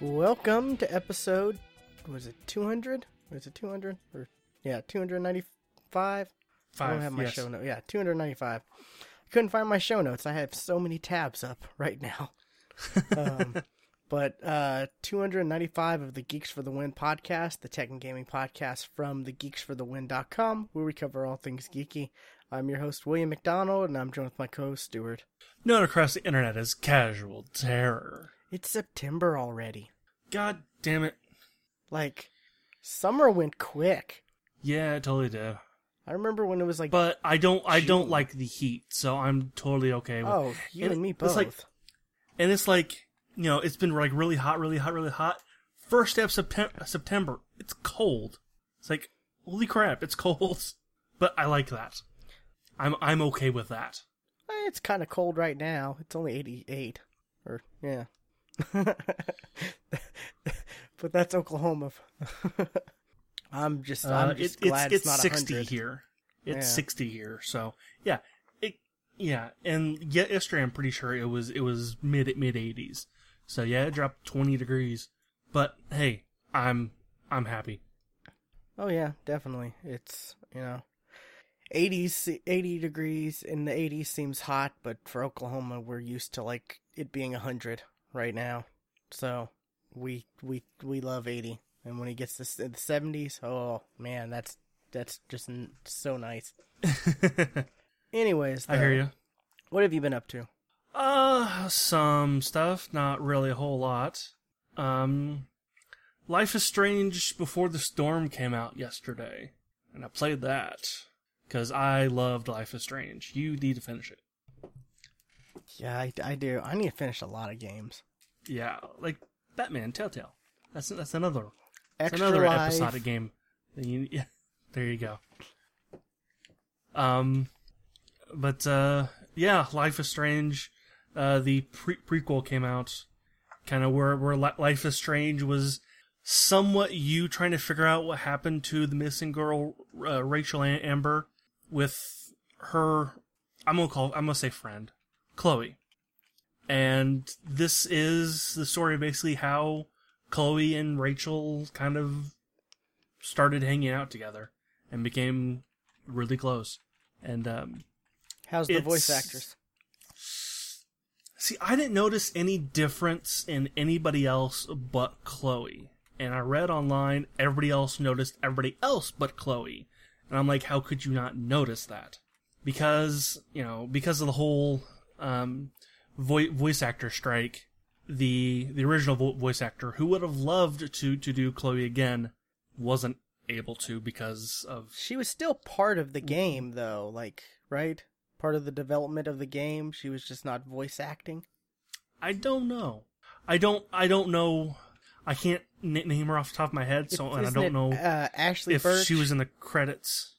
Welcome to episode. Was it 200? Was it 200? Or yeah, 295. I don't have my yes. show notes. Yeah, 295. I couldn't find my show notes. I have so many tabs up right now. um, but uh, 295 of the Geeks for the Win podcast, the tech and gaming podcast from the geeksforthewin.com, where we cover all things geeky. I'm your host, William McDonald, and I'm joined with my co host. Known across the internet as casual terror. It's September already. God damn it. Like, summer went quick. Yeah, it totally did. I remember when it was like, But I don't I don't like the heat, so I'm totally okay with oh, you and and me both. like- And it's like, you know, it's been like really hot, really hot, really hot. First day of September, September, it's cold. It's like, holy crap, it's cold. But I like that. I'm I'm okay with that. Eh, It's kind of cold right now. It's only 88. Or, yeah. but that's Oklahoma. I'm just, Uh, I'm it- just it's glad it's, it's, not 60 100. here. It's Yeah. 60 here. So yeah, it yeah, and ye- yesterday I'm pretty sure it was it was mid mid 80s. So yeah, it dropped 20 degrees. But hey, I'm I'm happy. Oh, yeah, definitely. It's, you know, 80s, 80 degrees in the 80s seems hot, but for Oklahoma, we're used to, like, it being 100 right now. So, we, we, we love 80. And when it gets to the 70s, oh, man, that's, that's just so nice. Anyways, I hear you. What have you been up to? Uh, some stuff, not really a whole lot. Um, Life is Strange Before the Storm came out yesterday, and I played that because I loved Life is Strange. You need to finish it. Yeah, I, I do. I need to finish a lot of games. Yeah, like Batman Telltale. That's that's another Extra another Life. episodic game. you- yeah, there you go. Um, but uh, yeah, Life is Strange. Uh, the pre- prequel came out, kind of where where Life is Strange was somewhat you trying to figure out what happened to the missing girl, uh, Rachel Am- Amber, with her. I'm gonna call. I'm gonna say friend, Chloe. And this is the story of basically how Chloe and Rachel kind of started hanging out together and became really close. And um, How's the voice actress? See, I didn't notice any difference in anybody else but Chloe. And I read online everybody else noticed everybody else but Chloe. And I'm like, how could you not notice that? Because, you know, because of the whole um, vo- voice actor strike, the the original vo- voice actor who would have loved to to do Chloe again wasn't able to because of She was still part of the game, though. Like, right? Part of the development of the game. She was just not voice acting. I don't know. I don't. I don't know. I can't name her off the top of my head, so and I don't it, know Uh, Ashly if Burch. she was in the credits.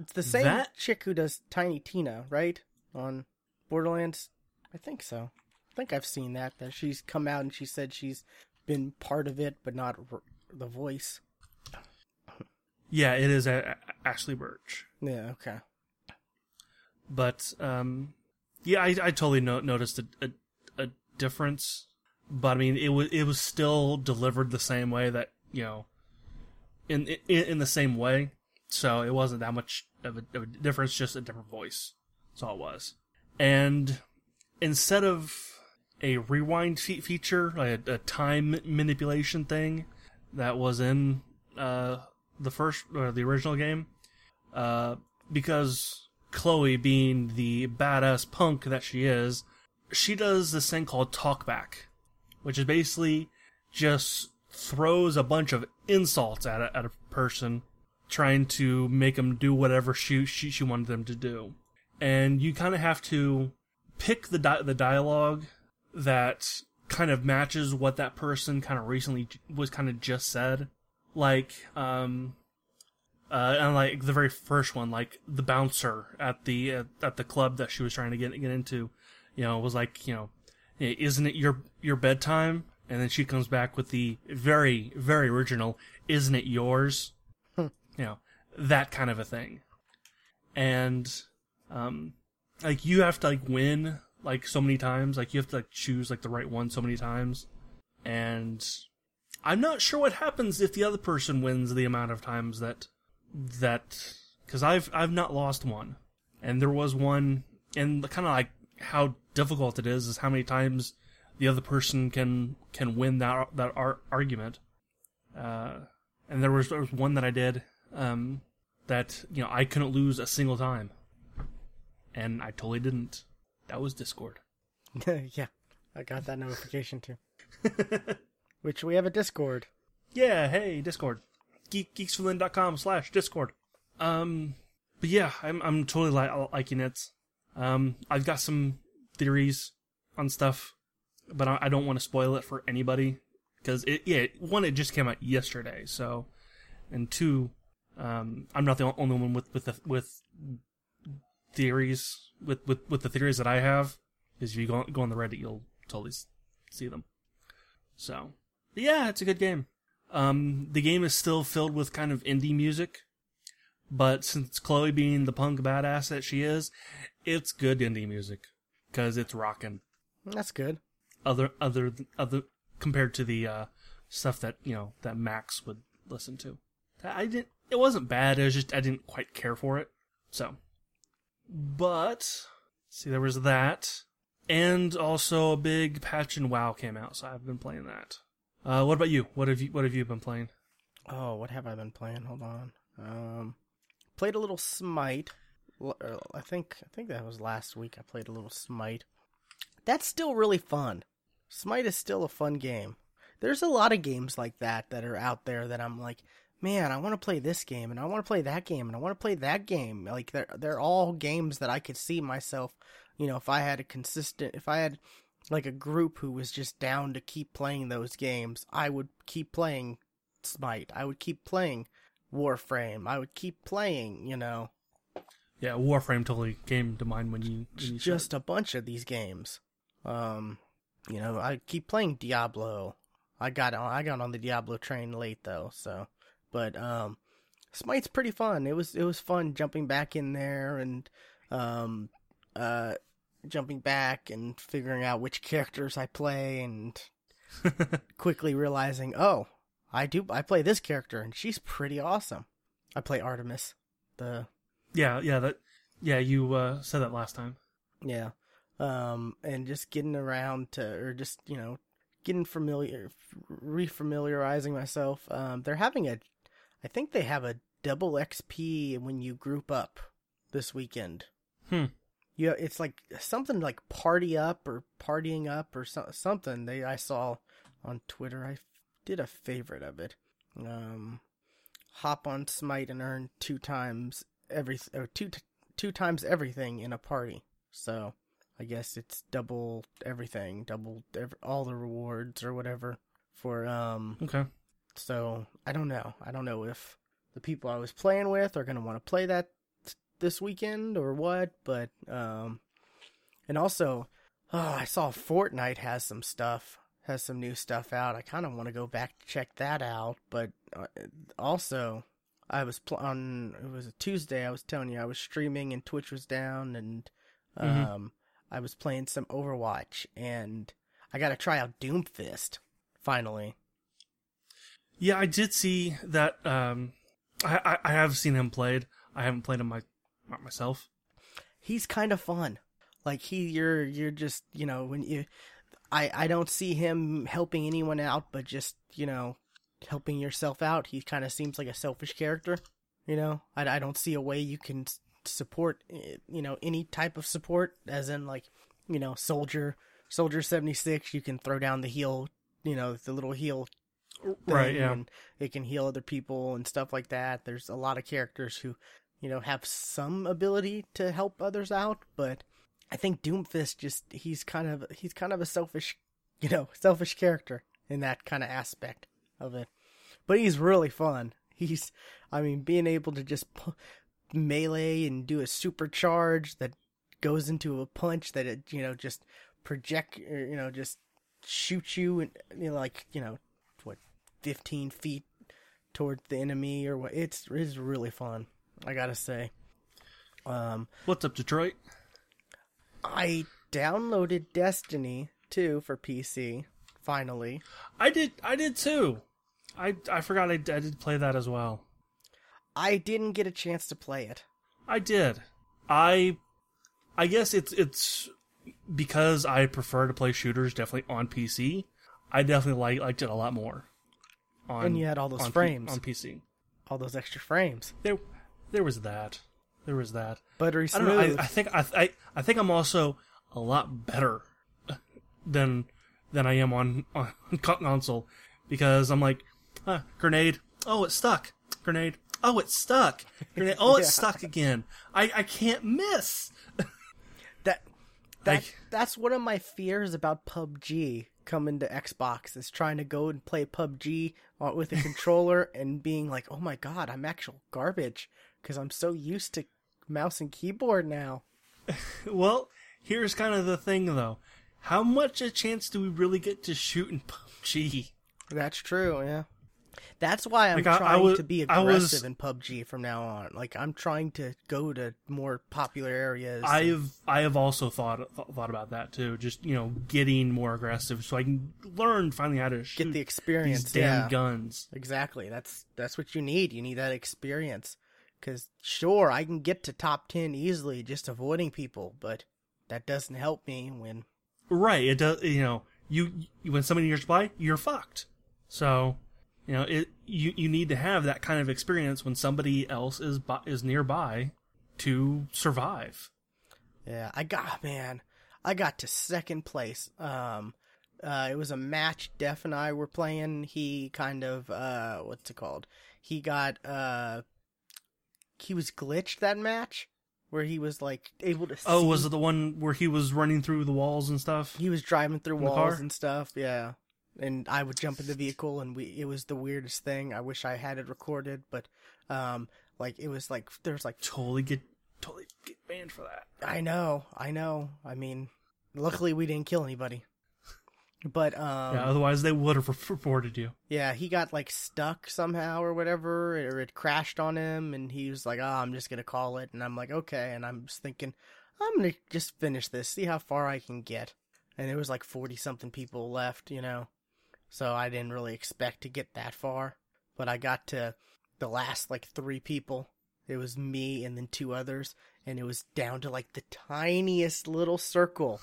It's the same that- chick who does Tiny Tina, right? On Borderlands. I think so. I think I've seen that. That she's come out and she said she's been part of it, but not r- the voice. Yeah, it is a- a- Ashly Burch. Yeah. Okay. But um, yeah, I, I totally no- noticed a, a a difference. But I mean, it was it was still delivered the same way that you know, in in, in the same way. So it wasn't that much of a, of a difference, just a different voice. That's all it was. And instead of a rewind fe- feature, like a, a time manipulation thing that was in uh, the first or the original game, uh, because Chloe, being the badass punk that she is, she does this thing called talkback, which is basically just throws a bunch of insults at a, at a person, trying to make them do whatever she she, she wanted them to do, and you kind of have to pick the di- the dialogue that kind of matches what that person kind of recently was kind of just said, like um uh, and like the very first one, like the bouncer at the uh, at the club that she was trying to get get into, you know, was like, you know, isn't it your your bedtime? And then she comes back with the very very original, isn't it yours? you know, that kind of a thing. And, um, like you have to like win like so many times. Like you have to like choose like the right one so many times. And I'm not sure what happens if the other person wins the amount of times that that because I've I've not lost one, and there was one, and kind of like how difficult it is is how many times the other person can can win that that ar- argument. Uh, and there was there was one that I did um, that you know I couldn't lose a single time, and I totally didn't. That was Discord. yeah, I got that notification too. Which we have a Discord. Yeah, hey, Discord. Geek, geeksforlin.com slash Discord. Um, but yeah, I'm, I'm totally li- liking it. Um, I've got some theories on stuff, but I, I don't want to spoil it for anybody. Because it, yeah, one, it just came out yesterday, so, and two, um, I'm not the only one with, with, the, with theories, with, with, with the theories that I have. Because if you go, go on the Reddit, you'll totally see them. So, yeah, it's a good game. Um, the game is still filled with kind of indie music, but since Chloe being the punk badass that she is, it's good indie music because it's rocking. That's good. Other, other, other compared to the uh, stuff that you know that Max would listen to. I didn't. It wasn't bad. It was just I didn't quite care for it. So, but see, there was that, and also a big patch in WoW came out, so I've been playing that. Uh, what about you? What have you What have you been playing? Oh, what have I been playing? Hold on. Um, played a little Smite. I think I think that was last week. I played a little Smite. That's still really fun. Smite is still a fun game. There's a lot of games like that that are out there that I'm like, man, I want to play this game and I want to play that game and I want to play that game. Like they're they're all games that I could see myself, you know, if I had a consistent, if I had like a group who was just down to keep playing those games, I would keep playing Smite. I would keep playing Warframe. I would keep playing, you know. Yeah, Warframe totally came to mind when you, when you just a bunch of these games. Um, you know, I keep playing Diablo. I got on I got on the Diablo train late though, so but um Smite's pretty fun. It was it was fun jumping back in there and um uh jumping back and figuring out which characters I play and quickly realizing, oh, I do I play this character and she's pretty awesome. I play Artemis. The Yeah, yeah, that yeah, you uh said that last time. Yeah. Um and just getting around to or just, you know, getting familiar refamiliarizing myself. Um they're having a I think they have a double XP when you group up this weekend. Hmm. Yeah, it's like something like party up or partying up or so, something. They I saw on Twitter. I did a favorite of it. Um, hop on Smite and earn two times every or two two times everything in a party. So I guess it's double everything, double every, all the rewards or whatever for um. Okay. So I don't know. I don't know if the people I was playing with are gonna want to play that this weekend or what, but um and also oh, I saw Fortnite has some stuff, has some new stuff out. I kind of want to go back to check that out, but uh, also I was pl- on it was a Tuesday, I was telling you I was streaming and Twitch was down and um mm-hmm. I was playing some Overwatch and I got to try out Doomfist finally. Yeah, I did see that um I, I, I have seen him played. I haven't played him my myself. He's kind of fun. Like he, you're, you're just, you know, when you, I, I don't see him helping anyone out, but just, you know, helping yourself out. He kind of seems like a selfish character. You know, I, I don't see a way you can support, eh, you know, any type of support, as in like, you know, soldier, soldier seventy six. You can throw down the heal, you know, the little heal right yeah and it can heal other people and stuff like that there's a lot of characters who you know, have some ability to help others out, but I think Doomfist just he's kind of he's kind of a selfish, you know, selfish character in that kind of aspect of it. But he's really fun. He's I mean, being able to just melee and do a supercharge that goes into a punch that it, you know, just project, uh, you know, just shoot you and you know, like, you know, what 15 feet towards the enemy or what. It's it's really fun. I gotta say. Um, What's up, Detroit? I downloaded Destiny 2 for PC. Finally, I did. I did too. I I forgot I, I did play that as well. I didn't get a chance to play it. I did. I I guess it's it's because I prefer to play shooters definitely on PC. I definitely like, liked it a lot more. On, And you had all those on P- frames. on PC. All those extra frames, There there was that. There was that. buttery I smooth. don't know. I, I think I, I I think I'm also a lot better than than I am on on console because I'm like ah, grenade. Oh, it's stuck. Grenade. Oh, it's stuck. Grenade. Oh, it's Yeah. stuck again. I I can't miss. that that that's one of my fears about PUBG coming to Xbox is trying to go and play PUBG with a controller and being like, "Oh my god, I'm actual garbage" because I'm so used to mouse and keyboard now. Well, here's kind of the thing though. How much a chance do we really get to shoot in PUBG? That's true, yeah. That's why I'm Like, I- I trying was- to be I was- aggressive in PUBG from now on. Like I'm trying to go to more popular areas. I've I have also thought thought about that too. Just you know, getting more aggressive so I can learn finally how to shoot get the experience. these damn yeah. guns. Exactly. That's that's what you need. You need that experience. Cause sure, I can get to top ten easily just avoiding people, but that doesn't help me when Right. It does. You know, you, you when somebody nears by, you're fucked. So, you know, it you you need to have that kind of experience when somebody else is is nearby to survive. yeah, I got man, I got to second place. Um, uh, it was a match. Def and I were playing. He kind of uh, what's it called? He got uh, he was glitched that match where he was like able to. Oh, see was it the one where he was running through the walls and stuff? He was driving through In walls and stuff, yeah. And I would jump in the vehicle, and we it was the weirdest thing. I wish I had it recorded, but um, like it was like there's like Totally get totally get banned for that. I know, I know. I mean, luckily we didn't kill anybody, but um, yeah. Otherwise, they would have reported you. yeah, he got like stuck somehow or whatever, or it crashed on him, and he was like, "Oh, I'm just gonna call it," and I'm like, "Okay," and I'm just thinking, I'm gonna just finish this, see how far I can get, and there was like forty something people left, you know, so I didn't really expect to get that far, but I got to the last like three people. It was me and then two others, and it was down to like the tiniest little circle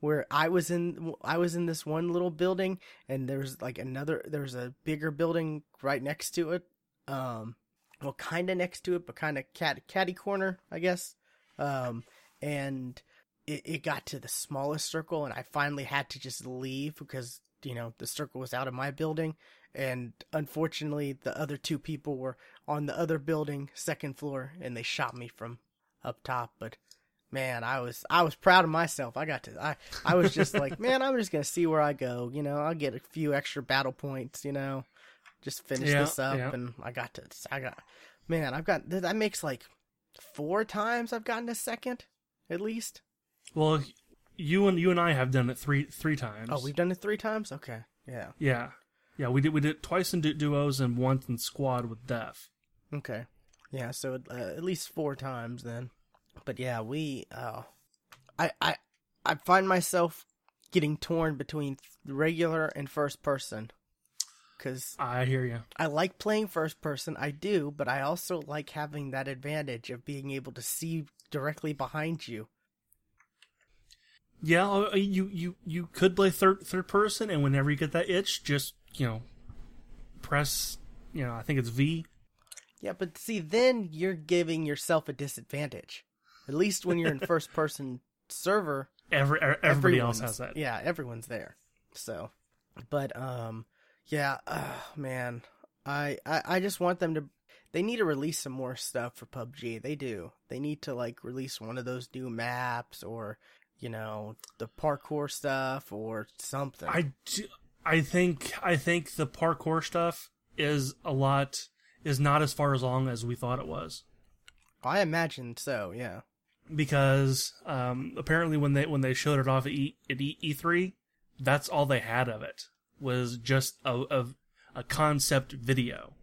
where I was in I was in this one little building and there was like another there was a bigger building right next to it um well kind of next to it but kind of cat catty corner I guess. Um and it, it got to the smallest circle and I finally had to just leave because you know the circle was out of my building. And unfortunately the other two people were on the other building second floor and they shot me from up top but man i was i was proud of myself i got to i i was just like man i'm just gonna see where i go you know i'll get a few extra battle points you know just finish Yeah, this up yeah. and i got to i got man i've got that makes like four times i've gotten a second at least Well, you and you and I have done it three three times. oh we've done it three times okay yeah yeah, yeah. We did we did it twice in du- duos and once in squad with Def. Okay. Yeah, so uh, at least four times then. But yeah, we uh I I I find myself getting torn between regular and first person cuz I hear you. I like playing first person, I do, but I also like having that advantage of being able to see directly behind you. Yeah, uh, you you you could play third third person, and whenever you get that itch, just you know, press. You know, I think it's V. Yeah, but see then you're giving yourself a disadvantage. At least when you're in first person server, Every er- everybody else has that. Yeah, everyone's there. So, but um, yeah, uh, man, I, I I just want them to. They need to release some more stuff for PUBG. They do. They need to like release one of those new maps or you know the parkour stuff or something. I, do, I think I think the parkour stuff is a lot is not as far as long as we thought it was I imagine so. Yeah. Because um, apparently when they when they showed it off at E at E three, that's all they had of it was just a, a a concept video.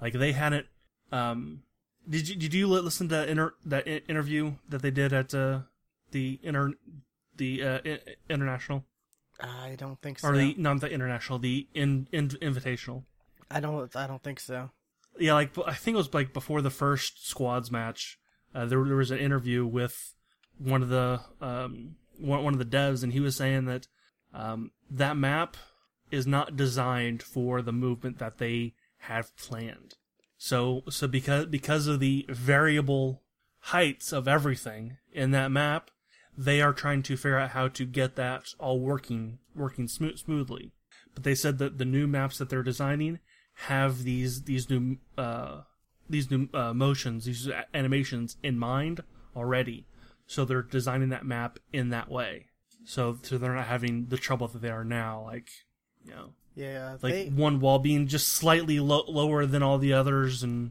Like they hadn't. Um, did you did you listen to inter- that interview that they did at uh, the inter the uh, international I don't think so. or the not the international the in, in invitational? I don't. I don't think so. Yeah, like I think it was like before the first squads match. Uh, there, there was an interview with one of the um, one, one of the devs, and he was saying that um, that map is not designed for the movement that they have planned. So, so because because of the variable heights of everything in that map, they are trying to figure out how to get that all working working smooth, smoothly. But they said that the new maps that they're designing have these these new uh, these new uh, motions, these animations in mind already. So they're designing that map in that way. So so they're not having the trouble that they are now, like you know, Yeah, like they, one wall being just slightly lo- lower than all the others, and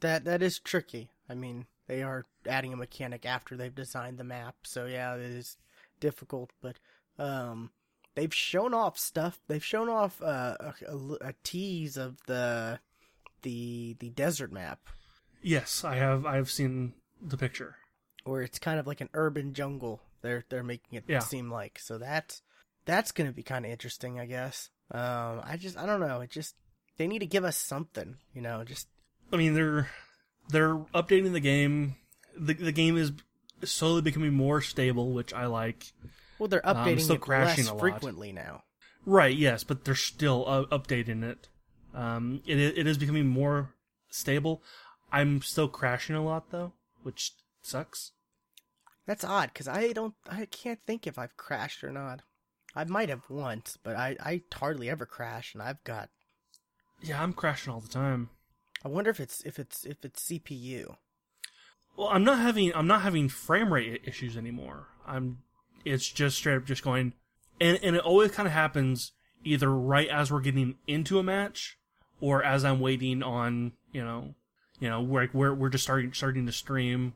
that that is tricky. I mean, they are adding a mechanic after they've designed the map, so yeah, it is difficult. But um, they've shown off stuff. They've shown off uh, a, a, a tease of the the the desert map, yes, I have I have seen the picture. where it's kind of like an urban jungle. They're they're making it Yeah. seem like so that's that's gonna be kind of interesting, I guess. Um, I just I don't know. It just they need to give us something, you know. Just I mean, they're they're updating the game. the The game is slowly becoming more stable, which I like. well, they're updating still it crashing less a lot. frequently now. Right, yes, but they're still uh, updating it. Um, it it is becoming more stable. I'm still crashing a lot though, which sucks. That's odd because I don't, I can't think if I've crashed or not. I might have once, but I, I hardly ever crash, and I've got. Yeah, I'm crashing all the time. I wonder if it's if it's if it's CPU. Well, I'm not having I'm not having frame rate issues anymore. I'm it's just straight up just going, and and it always kind of happens either right as we're getting into a match, or as I'm waiting on you know, you know where we're we're just starting starting to stream,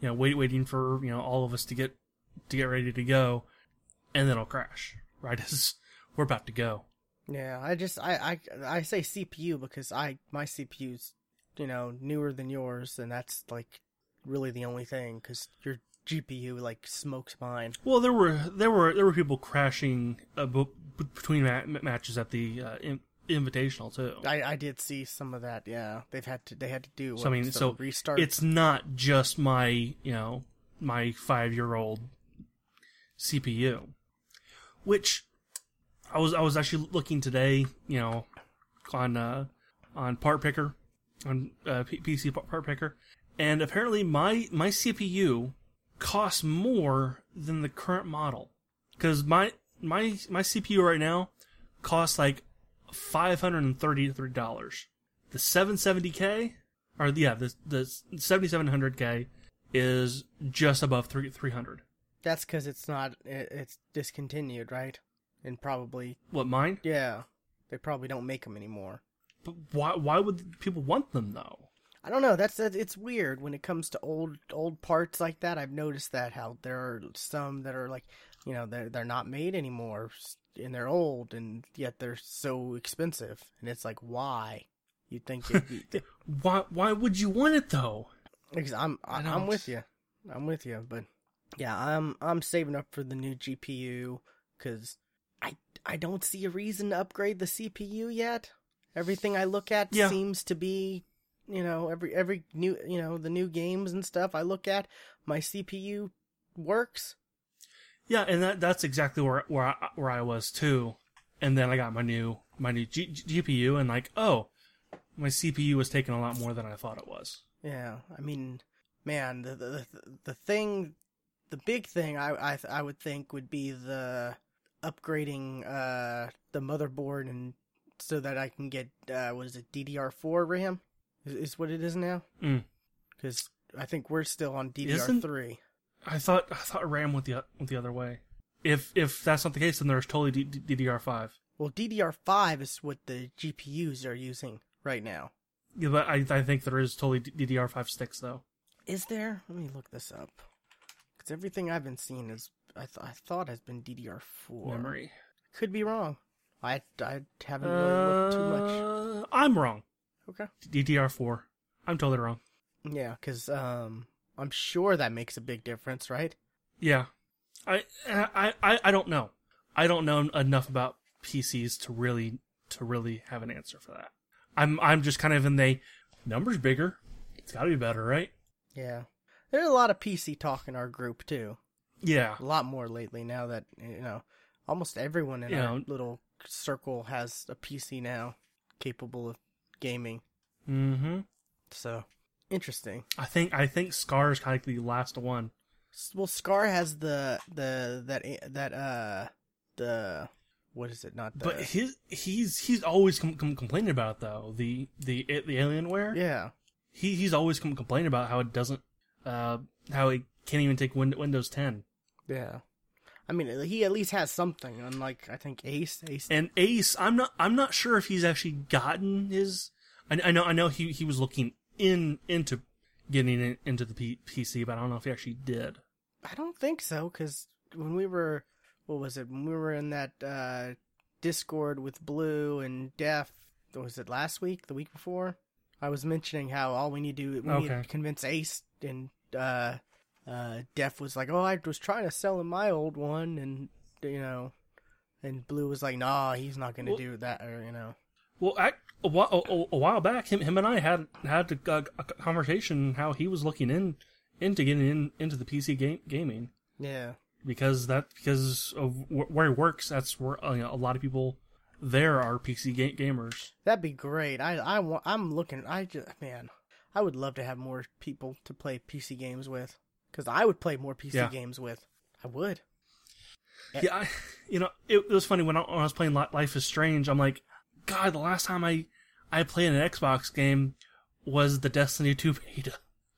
you know, wait waiting for you know all of us to get to get ready to go, and then it'll crash right as we're about to go. Yeah, I just I I I say CPU because I my CPU's you know newer than yours, and that's like really the only thing because your GPU like smokes mine. Well, there were there were there were people crashing uh, b- between ma- matches at the uh, in- invitational too. I I did see some of that. Yeah, they've had to they had to do. So, I mean, so restart. It's not just my you know my five year old CPU, which I was I was actually looking today, you know, on uh, on Part Picker, on uh, P- PC Part Part Picker, and apparently my my CPU costs more than the current model because my my my CPU right now costs like five hundred and thirty three dollars. The seven seventy K or yeah the the seventy seven hundred K is just above three three hundred. That's because it's not it, it's discontinued, right? And probably What mine? yeah, they probably don't make them anymore. But why why would people want them though? I don't know. That's that- it's weird when it comes to old old parts like that. I've noticed that how there are some that are like, you know, they're they're not made anymore and they're old and yet they're so expensive. And it's like, why? You'd think it'd be, Why why would you want it though? because I'm I I'm with you. I'm with you, but yeah, I'm I'm saving up for the new GPU because I I don't see a reason to upgrade the CPU yet. Everything I look at Yeah. seems to be, you know, every every new you know the new games and stuff I look at, my CPU works. Yeah, and that that's exactly where where I, where I was too. And then I got my new my new G- GPU, and like, oh, my CPU was taking a lot more than I thought it was. Yeah, I mean, man, the the the, thing, the big thing I I I would think would be the upgrading uh the motherboard and so that I can get uh what is it DDR4 RAM is, is what it is now. Mm. Because I think we're still on Isn't- DDR3. I thought I thought RAM went the went the other way. If if that's not the case, then there's totally D- D- DDR5. Well, DDR5 is what the GPUs are using right now. Yeah, but I I think there is totally D- DDR5 sticks though. Is there? Let me look this up. Because everything I've been seeing is I th- I thought has been DDR4. Memory. Could be wrong. I, I haven't really looked too much. Uh, I'm wrong. Okay. DDR4. I'm totally wrong. Yeah, because um, I'm sure that makes a big difference, right? Yeah, I I I I don't know. I don't know enough about PCs to really to really have an answer for that. I'm I'm just kind of in the numbers bigger. It's got to be better, right? Yeah. There's a lot of PC talk in our group too. Yeah. A lot more lately now that you know almost everyone in You our know- little circle has a PC now capable of gaming. Mm-hmm. So interesting. I think I think Scar is kind of the last one. Well, Scar has the the that that uh the what is it? Not the But his he's he's always com- com- complaining about it, though the the the Alienware. yeah. He he's always com- complaining about how it doesn't uh how it can't even take Win- Windows 10. Yeah. I mean, he at least has something. Unlike I think Ace. Ace. And Ace, I'm not I'm not sure if he's actually gotten his. I, I know I know he he was looking in into getting it into the P, PC, but I don't know if he actually did. I don't think so because when we were, what was it? When we were in that uh, Discord with Blue and Def, was it last week? The week before? I was mentioning how all we need to do we need to convince Ace and uh, uh, Def was like, "Oh, I was trying to sell him my old one," and you know, and Blue was like, "Nah, he's not going to Well- do that," or you know. Well, I, a, while, a, a while back, him him and I had had a, a, a conversation how he was looking in into getting in into the PC game gaming Yeah, because that because of wh- where he works. That's where uh, you know, a lot of people there are PC ga- gamers. that'd be great. I I want. I'm looking. I just man, I would love to have more people to play PC games with. Because I would play more PC Yeah. games with. I would. Yeah, I, you know, it, it was funny when I, when I was playing Life is Strange. I'm like, God, the last time I I played an Xbox game was the Destiny 2 beta,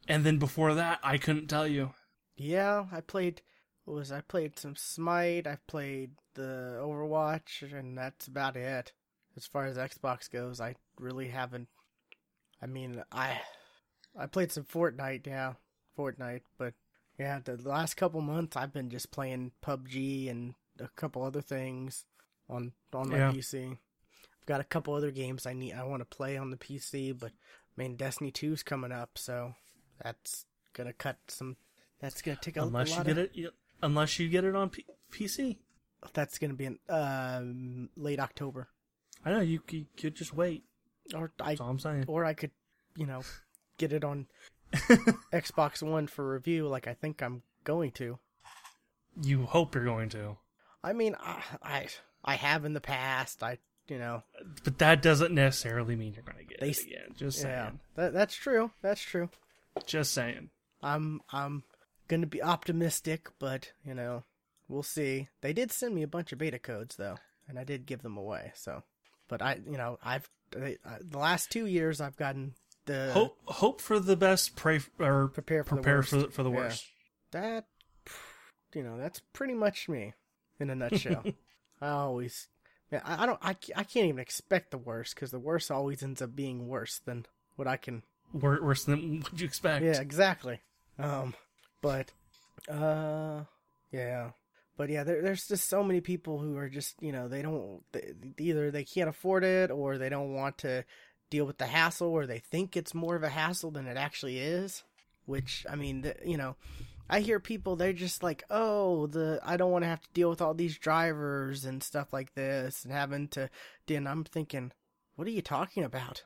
and then before that, I couldn't tell you. Yeah, I played. What was I played some Smite? I played the Overwatch, and that's about it. As far as Xbox goes, I really haven't. I mean, I I played some Fortnite, yeah, Fortnite, but yeah, the last couple months I've been just playing PUBG and a couple other things on on my Yeah. PC. Got a couple other games I need I want to play on the PC, but I mean Destiny 2's coming up, so that's gonna cut some. That's gonna take a, Unless a you get of, it, you- unless you get it on P- PC. That's gonna be in um, late October, I know you, c- could just wait. or I, all I'm saying. or I could, you know, get it on Xbox One for review, like I think I'm going to. You hope you're going to, I mean, I I, I have in the past. I you know, but that doesn't necessarily mean you're going to get They it again. Just saying. yeah, that that's true. That's true. Just saying. I'm I'm gonna be optimistic, but you know, we'll see. They did send me a bunch of beta codes though, and I did give them away. So, but I, you know, I've they, uh, the last two years I've gotten the hope hope for the best. Pray f- or prepare for prepare the for the, for the Yeah. worst. That, you know, that's pretty much me in a nutshell. I always, yeah, I, I don't, I, I can't even expect the worst because the worst always ends up being worse than what I can Wor- Worse than what you expect. Yeah, exactly. Um, but, uh, yeah, but yeah, there, there's just so many people who are just, you know, they don't, they, either they can't afford it or they don't want to deal with the hassle or they think it's more of a hassle than it actually is. Which, I mean, the, you know, I hear people, they're just like, oh, the, I don't want to have to deal with all these drivers and stuff like this and having to, then I'm thinking, what are you talking about?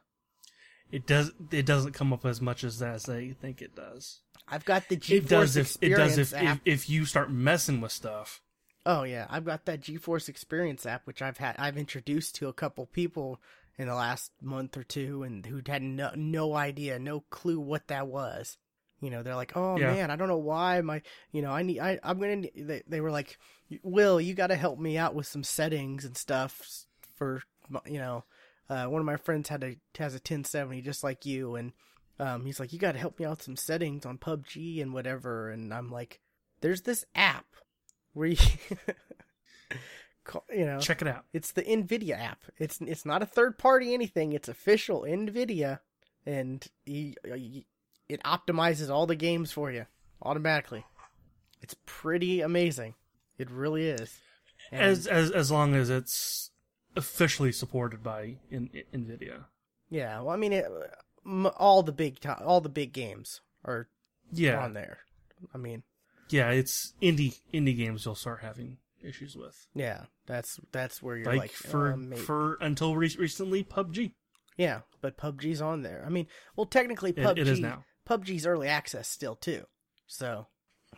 It does. It doesn't come up as much as that as they think it does. I've got the It GeForce does if it does if, if app. if you start messing with stuff. Oh yeah, I've got that GeForce Experience app, which I've had I've introduced to a couple people in the last month or two, and who had no no idea, no clue what that was. You know, they're like, "Oh Yeah. man, I don't know why my, you know, I need, I, I'm gonna." They, they were like, "Will, you got to help me out with some settings and stuff for, you know." Uh, one of my friends had a has a 1070 just like you, and um, he's like, "You got to help me out with some settings on PUBG and whatever." And I'm like, "There's this app where you, you know, Check it out. it's the Nvidia app. It's it's not a third party anything. It's official Nvidia, and he, he- it optimizes all the games for you automatically. It's pretty amazing. It really is. And- As as as long as it's officially supported by in, in, Nvidia. Yeah, well, I mean, it, all the big to- all the big games are Yeah, on there. I mean, yeah. It's indie indie games you'll start having issues with. yeah, that's that's where you're Like, like, for oh, maybe- for until re- recently, PUBG. yeah, but PUBG's on there. I mean, well, technically, It- PUBG it is now. PUBG's early access still too. So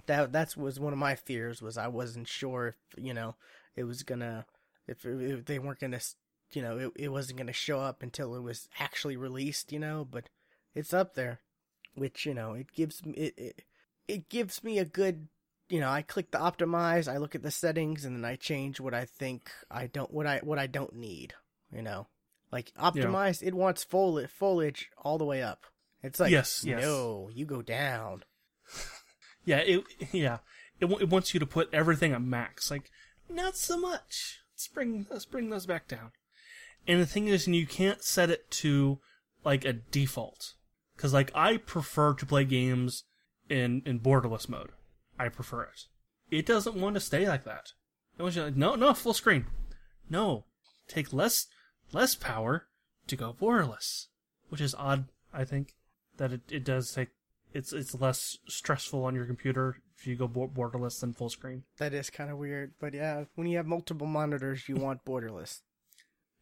that that's was one of my fears was I wasn't sure if you know it was gonna if, if they weren't gonna you know it, it wasn't gonna show up until it was actually released you know but it's up there which you know it gives me it, it it gives me a good you know I click the optimize I look at the settings and then I change what I think I don't what I what I don't need you know. Like optimize it wants foliage foliage all the way up it's like Yes, yes. no you go down Yeah, it yeah it, it wants you to put everything at max. Like not so much. Let's bring let's bring those back down. And the thing is, you can't set it to like a default because like I prefer to play games in in borderless mode. I prefer it. It doesn't want to stay like that. It wants you like no no full screen. No, take less less power to go borderless, which is odd. I think that it, it does take it's it's less stressful on your computer if you go borderless than full screen. That is kind of weird, but yeah, when you have multiple monitors, you want borderless.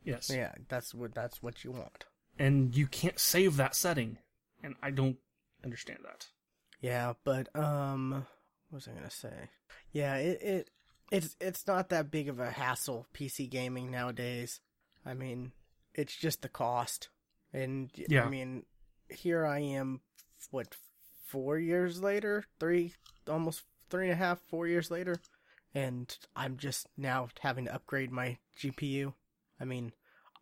Yes. Yeah, that's what that's what you want. And you can't save that setting, and I don't understand that. Yeah, but um, what was I gonna say? Yeah, it it it's it's not that big of a hassle PC gaming nowadays. I mean, it's just the cost, and Yeah. I mean, here I am, what four years later, three almost three and a half, four years later, and I'm just now having to upgrade my GPU. I mean,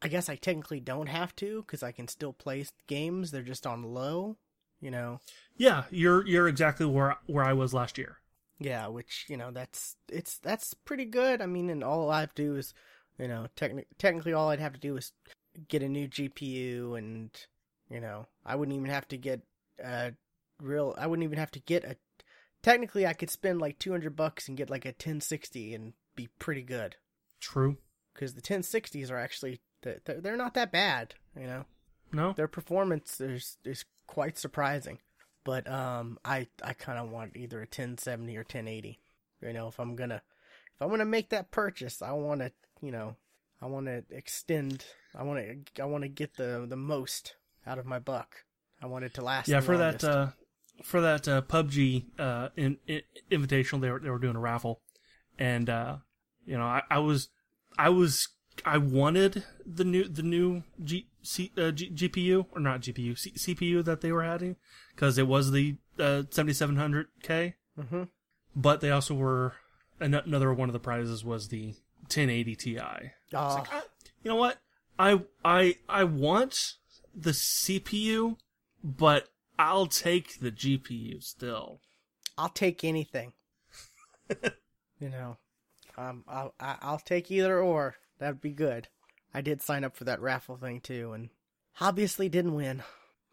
I guess I technically don't have to because I can still play games. They're just on low, you know. Yeah, you're you're exactly where where I was last year. Yeah, which you know that's it's that's pretty good. I mean, and all I have to do is, you know, techni- technically all I'd have to do is get a new GPU, and you know, I wouldn't even have to get a real. I wouldn't even have to get a. Technically, I could spend like two hundred bucks and get like a 1060 and be pretty good True. because the 1060s are actually they're, they're not that bad. You know, No. their performance is is quite surprising. But um, I I kind of want either a 1070 or 1080. You know, if I'm gonna if I'm gonna make that purchase, I want to you know I want to extend. I want to I want to get the the most out of my buck. I wanted to last. Yeah, for longest. that uh, for that uh, PUBG uh, in, in, invitational, they were they were doing a raffle, and uh, you know, I, I was I was I wanted the new the new G, C, uh, G, GPU or not GPU C, CPU that they were adding because it was the uh, 7700K, Mhm. but they also were another one of the prizes was the 1080 Ti. Oh, Like, ah, you know what? I I I want the CPU, but I'll take the GPU still. I'll take anything. you know, um, I'll I- I'll take either or. That'd be good. I did sign up for that raffle thing too, and obviously didn't win.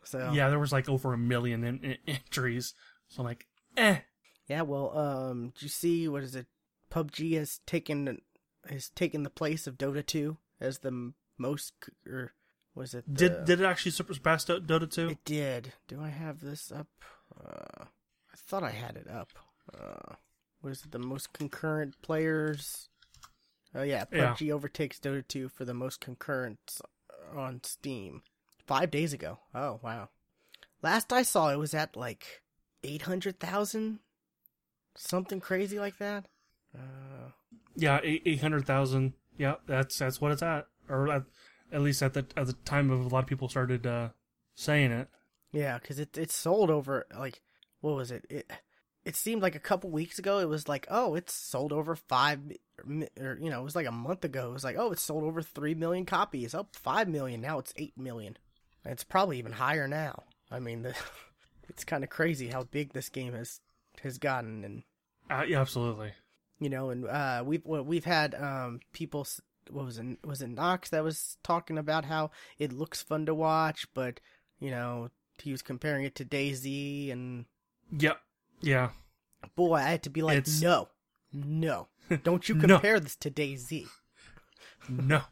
So Yeah, there was like over a million in, in- entries. So I'm like, eh. Yeah, well, um, did you see what is it? PUBG has taken has taken the place of Dota 2 as the most, c- or was it? Did the- did it actually surpass Dota 2? it did? Do I have this up? Uh, I thought I had it up. Uh, was it the most concurrent players? Oh yeah, Yeah. PUBG overtakes Dota 2 for the most concurrent on Steam. Five days ago. Oh wow. Last I saw, it was at like eight hundred thousand, something crazy like that. Uh, Yeah, eight hundred thousand. Yeah, that's that's what it's at, or at, least at the at the time of a lot of people started uh, saying it. yeah, because it it sold over like what was it? It it seemed like a couple weeks ago. It was like oh, it's sold over five, or you know, it was like a month ago. It was like oh, it's sold over three million copies. Up five million now. It's eight million. It's probably even higher now. I mean, the, it's kind of crazy how big this game has has gotten, and Uh, yeah, absolutely. you know, and uh, we've we've had um, people. What was it? Was it Knox that was talking about how it looks fun to watch, but you know, he was comparing it to DayZ, and Yep. Yeah. boy, I had to be like, It's- no, no, don't you No. compare this to DayZ. No.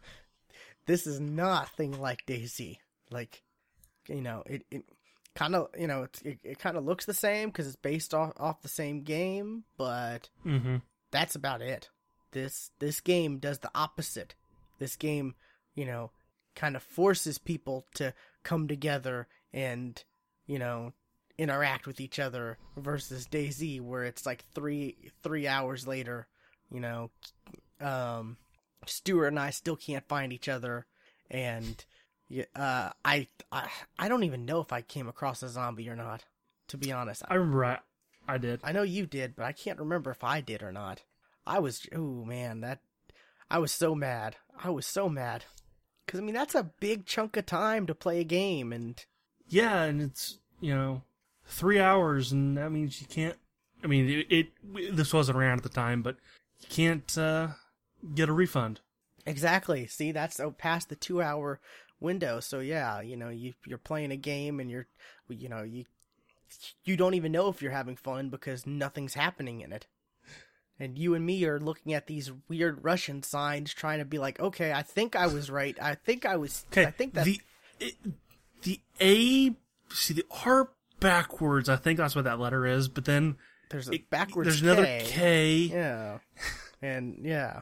This is nothing like DayZ. Like, you know, it, it kind of, you know, it's, it, it kind of looks the same because it's based off, off the same game, but Mm-hmm. that's about it. This this game does the opposite. This game, you know, kind of forces people to come together and, you know, interact with each other versus DayZ where it's like 3 3 hours later, you know, um Stuart and I still can't find each other and uh I, I I don't even know if I came across a zombie or not, to be honest. I remember I, I did. I know you did, but I can't remember if I did or not. I was, oh man, that I was so mad. I was so mad because I mean that's a big chunk of time to play a game, and Yeah, and it's you know three hours, and that means you can't. I mean, it, it this wasn't around at the time, but you can't uh, get a refund. exactly. See, that's oh, past the two hour window. So yeah, you know, you you're playing a game, and you're, you know, you you don't even know if you're having fun because nothing's happening in it. And you and me are looking at these weird Russian signs, trying to be like, okay, I think I was right. I think I was. Okay, I think that the it, the A see the R backwards. I think that's what that letter is, but then there's a it- backwards. there's another K. K. Yeah. And yeah.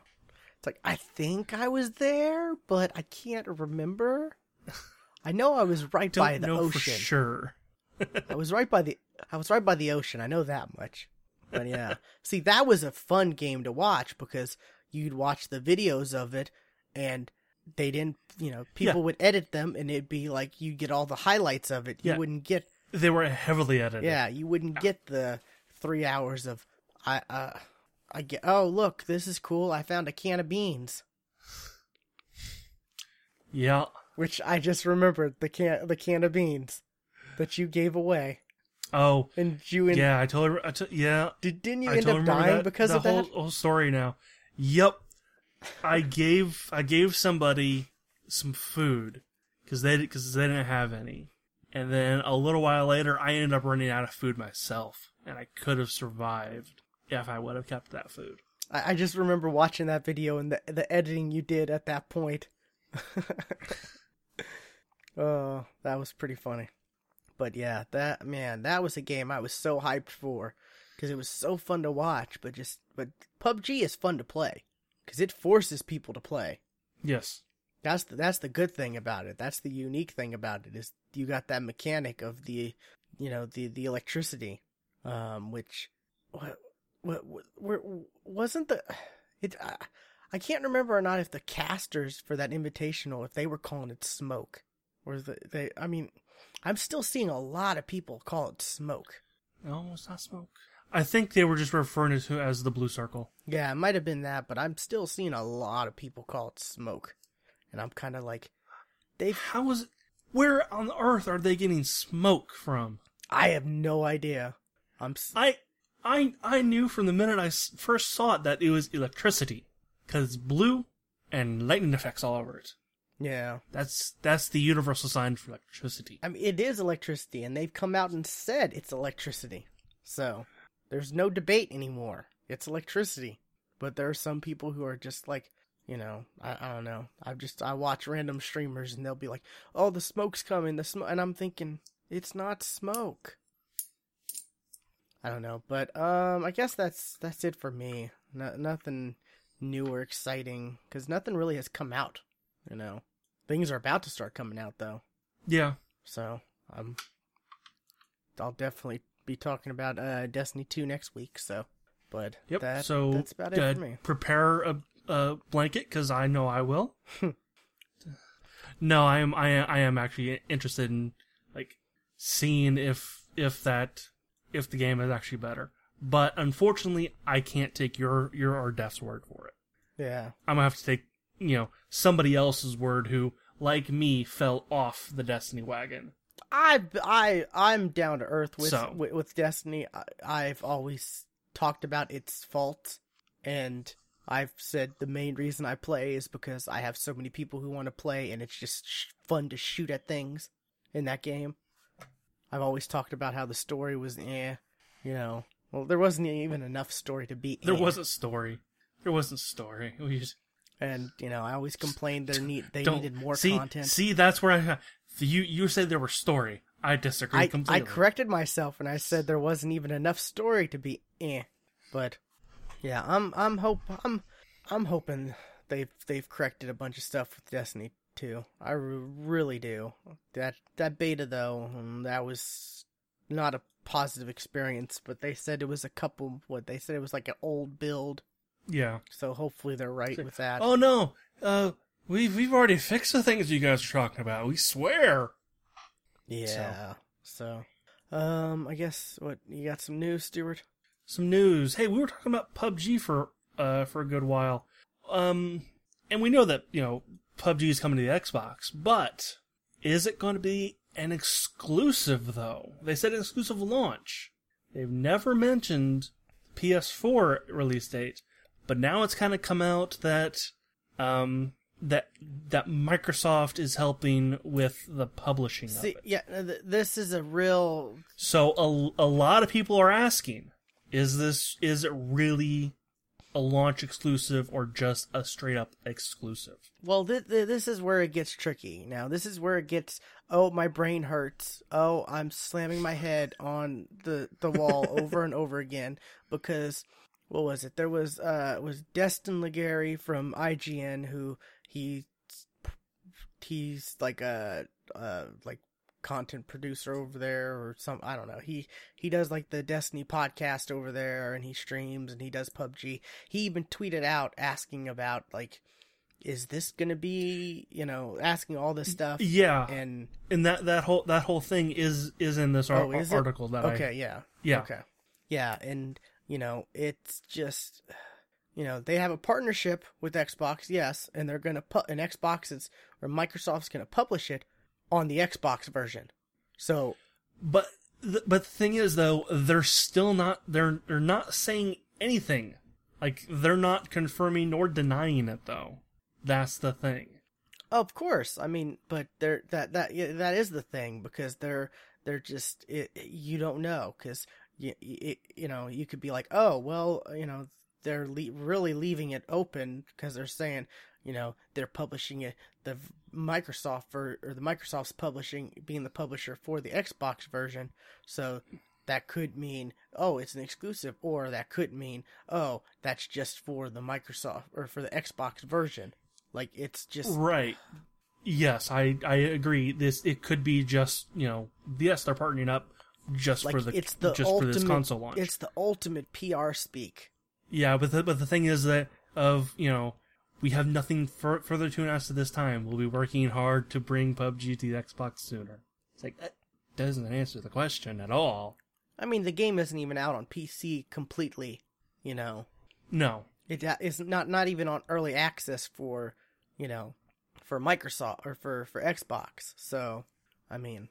It's like I think I was there, but I can't remember. I know I was right Don't by the ocean. sure. I was right by the I was right by the ocean. I know that much. But yeah. See, that was a fun game to watch because you'd watch the videos of it and they didn't, you know, people Yeah. would edit them and it'd be like you get all the highlights of it. You Yeah. wouldn't get They were heavily edited. yeah, you wouldn't get the three hours of I uh I get oh look, this is cool. I found a can of beans. yeah. Which I just remembered the can the can of beans that you gave away. Oh, And you and yeah. I totally. I to, yeah. did, didn't you I end totally up dying that, because of whole, that? whole story now. Yep. I gave I gave somebody some food because they because they didn't have any, and then a little while later I ended up running out of food myself, and I could have survived if I would have kept that food. I, I just remember watching that video and the the editing you did at that point. oh, that was pretty funny. But yeah, that man, that was a game I was so hyped for because it was so fun to watch. But just but PUBG is fun to play because it forces people to play. Yes. That's the, that's the good thing about it. That's the unique thing about it is you got that mechanic of the, you know, the the electricity, um, which, what, what, what wasn't the, it. I, I can't remember or not if the casters for that invitational if they were calling it smoke, or the they. I mean, I'm still seeing a lot of people call it smoke. No, it's not smoke. I think they were just referring to it as the blue circle. Yeah, it might have been that, but I'm still seeing a lot of people call it smoke, and I'm kind of like, they've How is it? Where on earth are they getting smoke from? I have no idea. I'm s- I I I knew from the minute I first saw it that it was electricity because it's blue and lightning effects all over it. Yeah. That's that's the universal sign for electricity. I mean, it is electricity, and they've come out and said it's electricity. So there's no debate anymore. It's electricity. But there are some people who are just like, you know, I, I don't know. I just I watch random streamers, and they'll be like, "Oh, the smoke's coming." The smoke, and I'm thinking it's not smoke. I don't know, but um, I guess that's that's it for me. No, nothing new or exciting because nothing really has come out. You know, things are about to start coming out though. Yeah. So um, I'll definitely be talking about uh, Destiny two next week. So, but Yep. that, so that's about it uh, for me. prepare a, a blanket because I know I will. no, I am I am, I am actually interested in like seeing if if that if the game is actually better. But unfortunately, I can't take your your or Def's word for it. Yeah, I'm gonna have to take you know somebody else's word who, like me, fell off the Destiny wagon. I I I'm down to earth with So- with, with Destiny. I, I've always talked about its faults, and I've said the main reason I play is because I have so many people who want to play, and it's just sh- fun to shoot at things in that game. I've always talked about how the story was eh, you know. Well, there wasn't even enough story to be. There eh. wasn't story. There wasn't story. We just and you know I always complained they need they don't needed more see, content. See, that's where I You you said there was story. I disagree I, I corrected myself and I said there wasn't even enough story to be eh. But yeah, I'm I'm hope I'm I'm hoping they've they've corrected a bunch of stuff with Destiny 2. I re- really do. That that beta though, um, that was not a positive experience, but they said it was a couple what they said it was like an old build. Yeah. So hopefully they're right with that. Oh no. Uh, we've we've already fixed the things you guys are talking about. We swear. yeah. So um I guess what you got some news, Stuart? Some news. Hey, we were talking about PUBG for uh for a good while. Um, and we know that you know PUBG is coming to the Xbox, but is it going to be an exclusive though? They said an exclusive launch. They've never mentioned PS4 release date, but now it's kind of come out that um that that Microsoft is helping with the publishing See, of it. yeah, th- this is a real So a, a lot of people are asking, is this is it really a launch exclusive or just a straight up exclusive? Well, th- th- this is where it gets tricky. Now, this is where it gets. Oh, my brain hurts. Oh, I'm slamming my head on the the wall over and over again because what was it? There was uh was Destin Legarie from IGN who he he's like a uh like content producer over there or some I don't know. He he does like the Destiny podcast over there and he streams and he does PUBG. He even tweeted out asking about like is this going to be, you know, asking all this stuff Yeah, and and that that whole that whole thing is is in this ar- Oh, is it? article that I okay, yeah. yeah Okay. Yeah, and you know, it's just you know, they have a partnership with Xbox, yes, and they're going to put an Xbox is or Microsoft's going to publish it on the Xbox version. So, But th- but the thing is though, they're still not they're they're not saying anything. Like they're not confirming nor denying it though. That's the thing. of course, I mean, but they're that that yeah, that is the thing because they're they're just it, you don't know cuz you, it, you know, you could be like, "Oh, well, uh, you know, they're le- really leaving it open because they're saying, you know, they're publishing it the Microsoft for or the Microsoft's publishing being the publisher for the Xbox version. So that could mean, oh, it's an exclusive or that could mean, oh, that's just for the Microsoft or for the Xbox version. Like it's just Right. Yes, I I agree. This it could be just you know yes they're partnering up just like for the it's the just ultimate for this console launch. it's the ultimate PR speak. Yeah, but the, but the thing is that of you know we have nothing fur- further to announce at this time. We'll be working hard to bring PUBG to the Xbox sooner. It's like that doesn't answer the question at all. I mean, the game isn't even out on PC completely, you know. No, It is not not even on early access for, you know, for Microsoft or for for Xbox. So, I mean,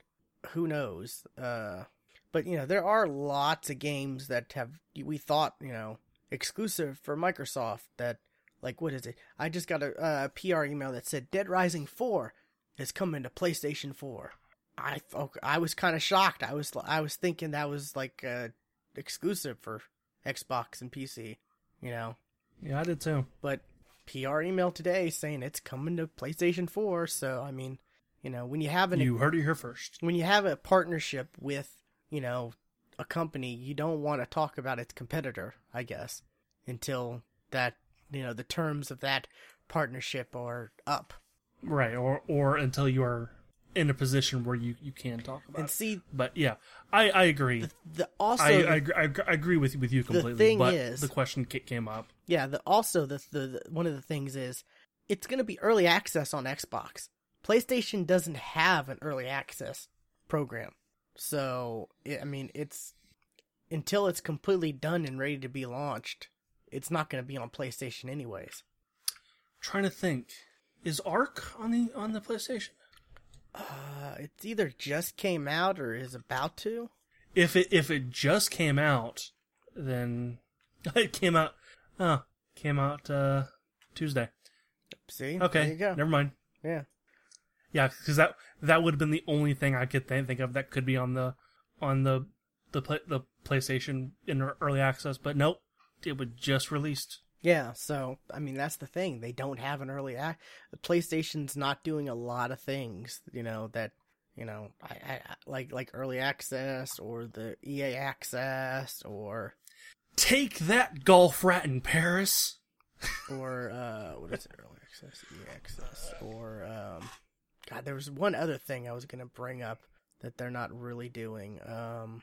who knows? Uh but you know, there are lots of games that have we thought, you know, exclusive for Microsoft that like what is it? I just got a, a PR email that said Dead Rising 4 is coming to PlayStation 4. I I was kind of shocked. I was I was thinking that was like uh exclusive for Xbox and PC, you know. yeah, I did too. But PR email today saying it's coming to PlayStation 4, so I mean, you know, when you have an You heard it here first. when you have a partnership with, you know, a company, you don't want to talk about its competitor, I guess, until that, you know, the terms of that partnership are up. Right, or or until you are in a position where you, you can talk about And it. see, But yeah, I, I agree. the, the also I, I, agree- I, I agree with with you completely. The thing but is- the question came up. Yeah, the also the, the the one of the things is it's going to be early access on Xbox. PlayStation doesn't have an early access program. So, I mean, it's until it's completely done and ready to be launched, it's not going to be on PlayStation anyways. trying to think, is ARK on the on the PlayStation? Uh, it's either just came out or is about to. If it if it just came out, then it came out. Oh, came out uh, Tuesday. See? Okay, There you go. never mind. Yeah. Yeah, because that that would have been the only thing I could th- think of that could be on the on the the play, the PlayStation in early access, but nope, it was just released. Yeah, so I mean that's the thing. They don't have an early act. The PlayStation's not doing a lot of things, you know, that you know, I, I like like early access or the EA access or Take that, golf rat in Paris. or uh what is it early access EA access or um God there was one other thing I was gonna bring up that they're not really doing um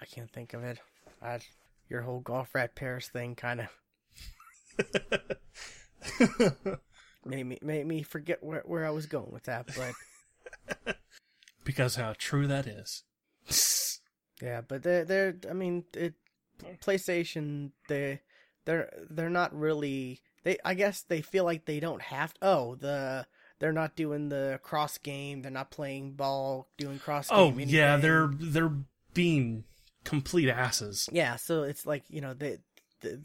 I can't think of it I your whole golf rat Paris thing kind of made me made me forget where where I was going with that but because how true that is. Yeah, but they're they're I mean it PlayStation they they're they're not really they I guess they feel like they don't have oh the they're not doing the cross game they're not playing ball doing cross oh game yeah, anything. they're they're being complete asses. yeah so it's like you know they they,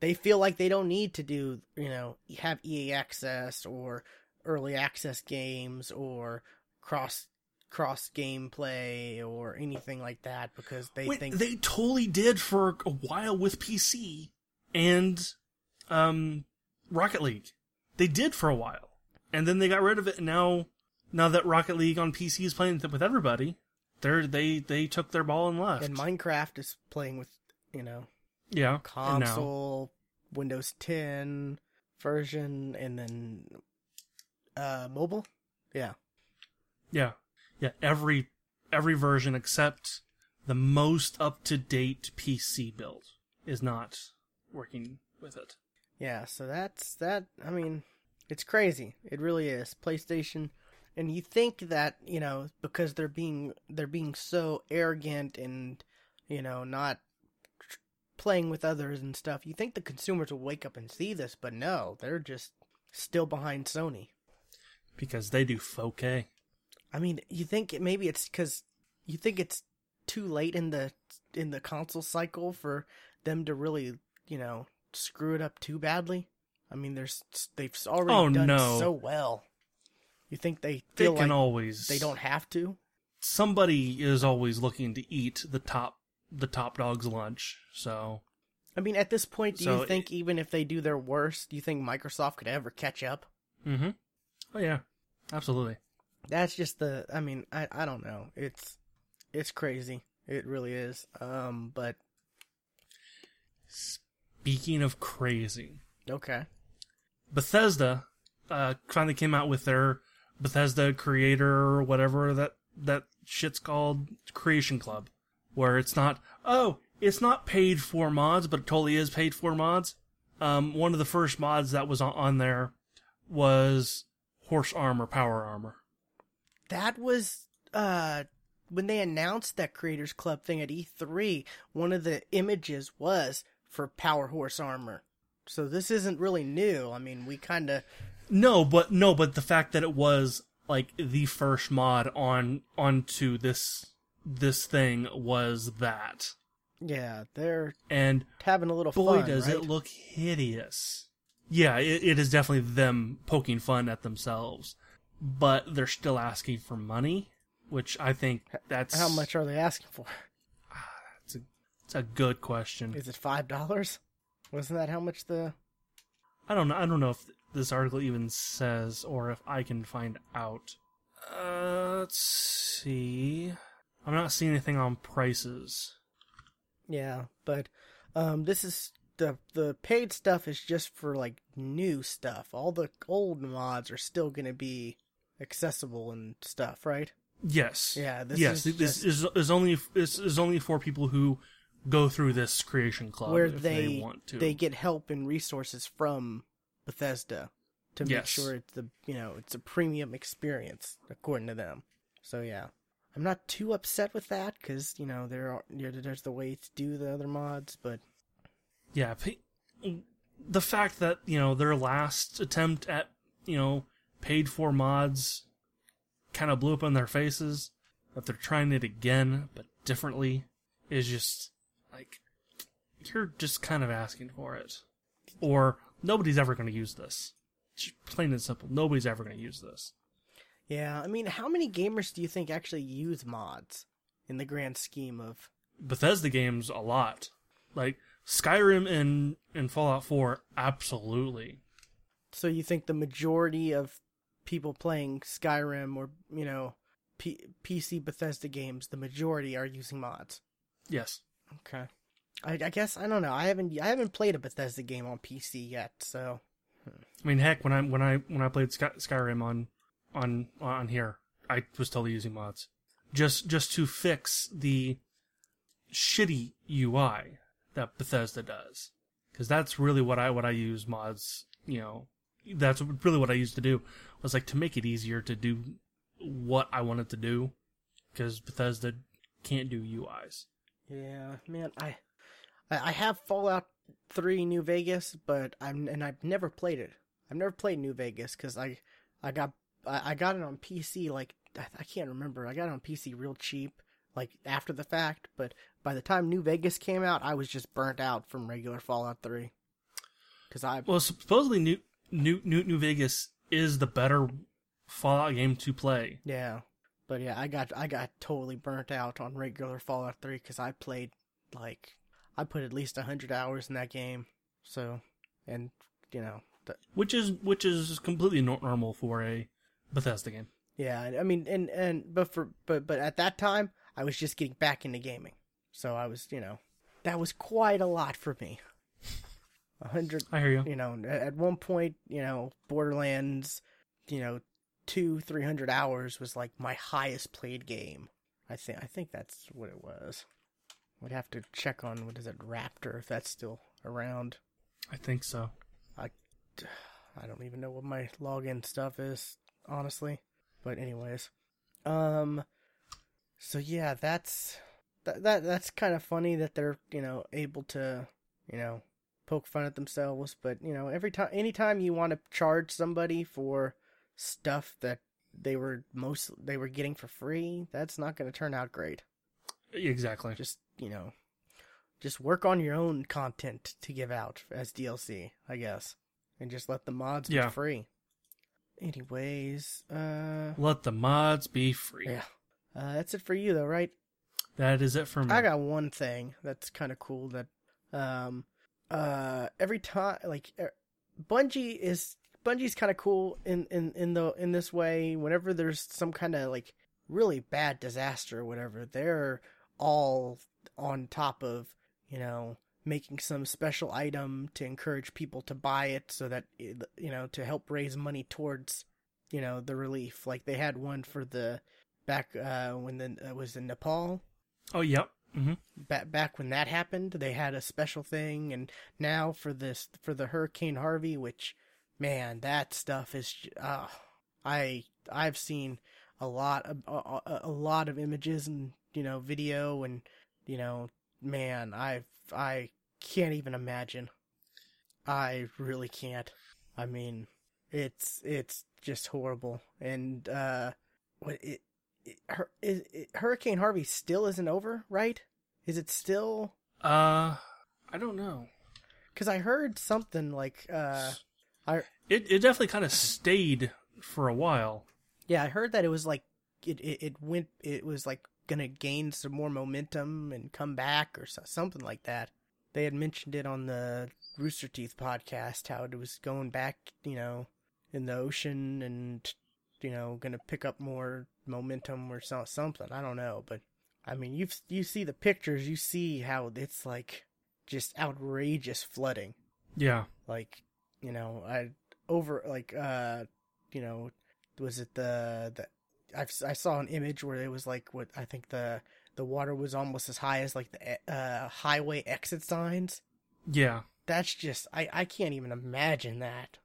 they feel like they don't need to do you know have EA access or early access games or cross cross gameplay or anything like that because they Wait, think they totally did for a while with PC and um Rocket League. They did for a while, and then they got rid of it. And now, now that Rocket League on PC is playing with everybody, they're they they took their ball and left. And Minecraft is playing with, you know, yeah, console, Windows 10 version, and then uh, mobile. Yeah, Yeah, yeah. Every every version except the most up to date PC build is not working with it. yeah. So that's that. I mean, it's crazy. It really is. PlayStation, and you think that you know because they're being they're being so arrogant and you know not playing with others and stuff. You think the consumers will wake up and see this, but no, they're just still behind Sony. because they do 4K. I mean, you think it, maybe it's because you think it's too late in the in the console cycle for them to really, you know, screw it up too badly. I mean, there's they've already Oh, done no. so well. You think they They can like always they don't have to? Somebody is always looking to eat the top the top dog's lunch. So I mean, at this point, do So you think even if they do their worst, do you think Microsoft could ever catch up? mm-hmm. Oh yeah, absolutely. That's just the. I mean, I I don't know. It's it's crazy. It really is. Um, but Speaking of crazy, okay. Bethesda uh, finally came out with their Bethesda Creator or whatever that that shit's called Creation Club, where it's not oh it's not paid for mods, but it totally is paid for mods. Um, one of the first mods that was on, on there was horse armor, power armor. that was uh when they announced that creators club thing at E3 one of the images was for power horse armor so this isn't really new i mean we kind of No, but no, but the fact that it was like the first mod on onto this this thing was that, yeah they're and having a little boy fun does right? it look hideous. Yeah, it, it is definitely them poking fun at themselves, but they're still asking for money, which I think that's how much are they asking for ah, It's a, it's a good question. is it five dollars wasn't that how much the I don't know. I don't know if this article even says or if I can find out. Uh, let's see. I'm not seeing anything on prices. yeah but um this is the the paid stuff is just for like new stuff all the old mods are still gonna be accessible and stuff right Yes. Yeah, this yes. is this is is only this is only for people who go through this creation club where they they, want to. they get help and resources from Bethesda to make Yes. sure it's the you know it's a premium experience according to them. So yeah, I'm not too upset with that because you know there are you know, there's the way to do the other mods, but yeah. The fact that you know their last attempt at you know paid for mods kind of blew up in their faces. That they're trying it again but differently is just like you're just kind of asking for it, or nobody's ever going to use this. Just plain and simple, nobody's ever going to use this. yeah, I mean, how many gamers do you think actually use mods in the grand scheme of? Bethesda games a lot, like Skyrim and and Fallout Four, absolutely. So you think the majority of people playing Skyrim or you know P- PC Bethesda games, the majority are using mods. Yes. Okay. I, I guess I don't know. I haven't I haven't played a Bethesda game on PC yet, so I mean, heck, when I when I when I played Sky, Skyrim on on on here, I was totally using mods, just just to fix the shitty UI that Bethesda does, because that's really what I what I use mods. You know, that's really what I used to do was like to make it easier to do what I wanted to do, because Bethesda can't do UIs. Yeah, man, I I have Fallout 3 New Vegas, but I'm and I've never played it. I've never played New Vegas cuz I I got I, got it on PC like I, I can't remember. I got it on PC real cheap like after the fact, but by the time New Vegas came out, I was just burnt out from regular Fallout 3. Cuz I Well, supposedly New New New, New Vegas is the better Fallout game to play. Yeah, but yeah, I got I got totally burnt out on regular Fallout Three because I played like I put at least hundred hours in that game. So, and you know, the, which is which is completely normal for a Bethesda game. yeah, I mean, and and but for but but at that time, I was just getting back into gaming, so I was you know, that was quite a lot for me. A hundred, I hear you. you know, at one point, you know, Borderlands, you know, two three hundred hours was like my highest played game. I think I think that's what it was. We'd have to check on what is it Raptr if that's still around. I think so. I don't even know what my login stuff is, honestly. But anyways, um, so yeah, that's that that that's kind of funny that they're you know able to you know poke fun at themselves, but you know every time anytime you want to charge somebody for stuff that they were most they were getting for free, that's not going to turn out great. Exactly. Just you know, just work on your own content to give out as DLC, I guess, and just let the mods Yeah. be free. Anyways, uh, Let the mods be free. yeah, uh, that's it for you though, right? That is it for me. I got one thing that's kind of cool that, um, uh, every time like er, Bungie is Bungie's kind of cool in in in the in this way. Whenever there's some kind of like really bad disaster or whatever, they're all on top of you know making some special item to encourage people to buy it so that it, you know to help raise money towards you know the relief like they had one for the back uh when the it was in nepal oh, yep. hmm back back when that happened they had a special thing and now for this for the hurricane harvey which man that stuff is uh i i've seen a lot of a, a, lot of images and you know video and you know man i i can't even imagine. I really can't. I mean it's it's just horrible. And uh what it, it, is, it hurricane harvey still isn't over right? Is it still Uh, I don't know. because i heard something like uh i It it definitely kind of stayed for a while. yeah i heard that it was like it, it, it went it was like gonna gain some more momentum and come back or so, something like that they had mentioned it on the rooster teeth podcast how it was going back you know in the ocean and you know gonna pick up more momentum or so, something i don't know but i mean you you see the pictures you see how it's like just outrageous flooding Yeah. like you know i over like uh you know was it the the I've, i saw an image where it was like what i think the the water was almost as high as like the uh highway exit signs Yeah. that's just i i can't even imagine that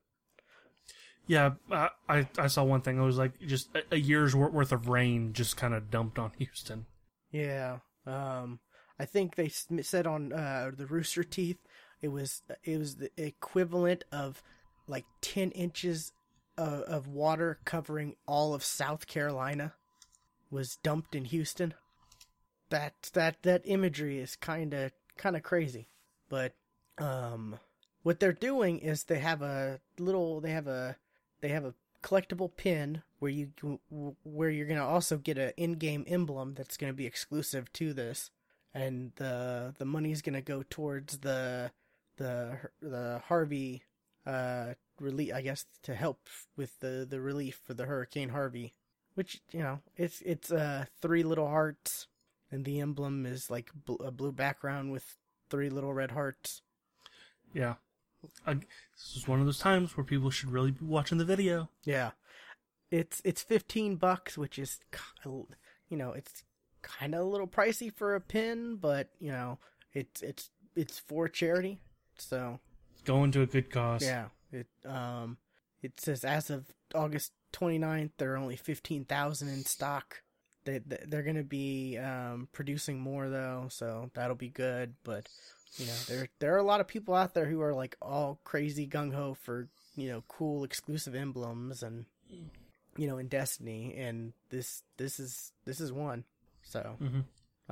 Yeah, I I saw one thing. It was like just a, a year's wor- worth of rain just kind of dumped on Houston. yeah um i think they said on uh the rooster teeth it was it was the equivalent of like 10 inches of, of water covering all of south carolina was dumped in houston. That that that imagery is kind of kind of crazy. But um what they're doing is they have a little they have a they have a collectible pin where you where you're to also get an in-game emblem that's to be exclusive to this. And the the money's to go towards the the the Harvey uh relief I guess to help with the the relief for the Hurricane Harvey which you know, it's it's uh three little hearts, and the emblem is like bl- a blue background with three little red hearts. Yeah. I, this is one of those times where people should really be watching the video. Yeah, it's it's fifteen bucks, which is you know it's kind of a little pricey for a pin, but you know it's it's it's for charity, so Going to a good cause. yeah. It um it says as of August 29th, there are only fifteen thousand in stock. They they- they're gonna be um producing more though, so that'll be good. But you know there there are a lot of people out there who are like all crazy gung ho for you know cool exclusive emblems and you know in Destiny, and this this is this is one. So hmm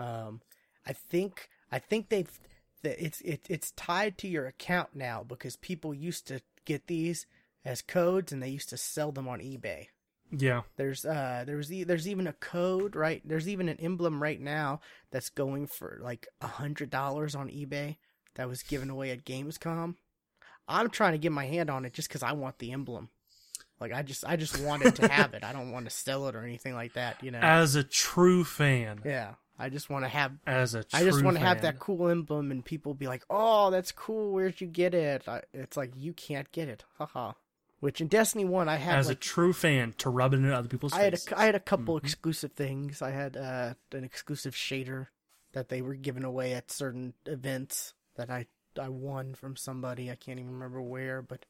um, I think I think they've that it's it, it's tied to your account now because people used to get these as codes and they used to sell them on eBay. Yeah. There's uh there's e- there's even a code right there's even an emblem right now that's going for like a hundred dollars on eBay that was given away at Gamescom. I'm trying to get my hand on it just because I want the emblem. Like I just I just wanted to have it. I don't want to sell it or anything like that. You know. As a true fan. yeah. I just want to have As a I just want to have that cool emblem, and people be like, "Oh, that's cool. Where'd you get it?" I, it's like you can't get it, haha. Which in Destiny One, I had As a true fan to rub it in other people's I had a, I had a couple Mhm. exclusive things. I had uh, an exclusive shader that they were giving away at certain events that I I won from somebody. I can't even remember where, but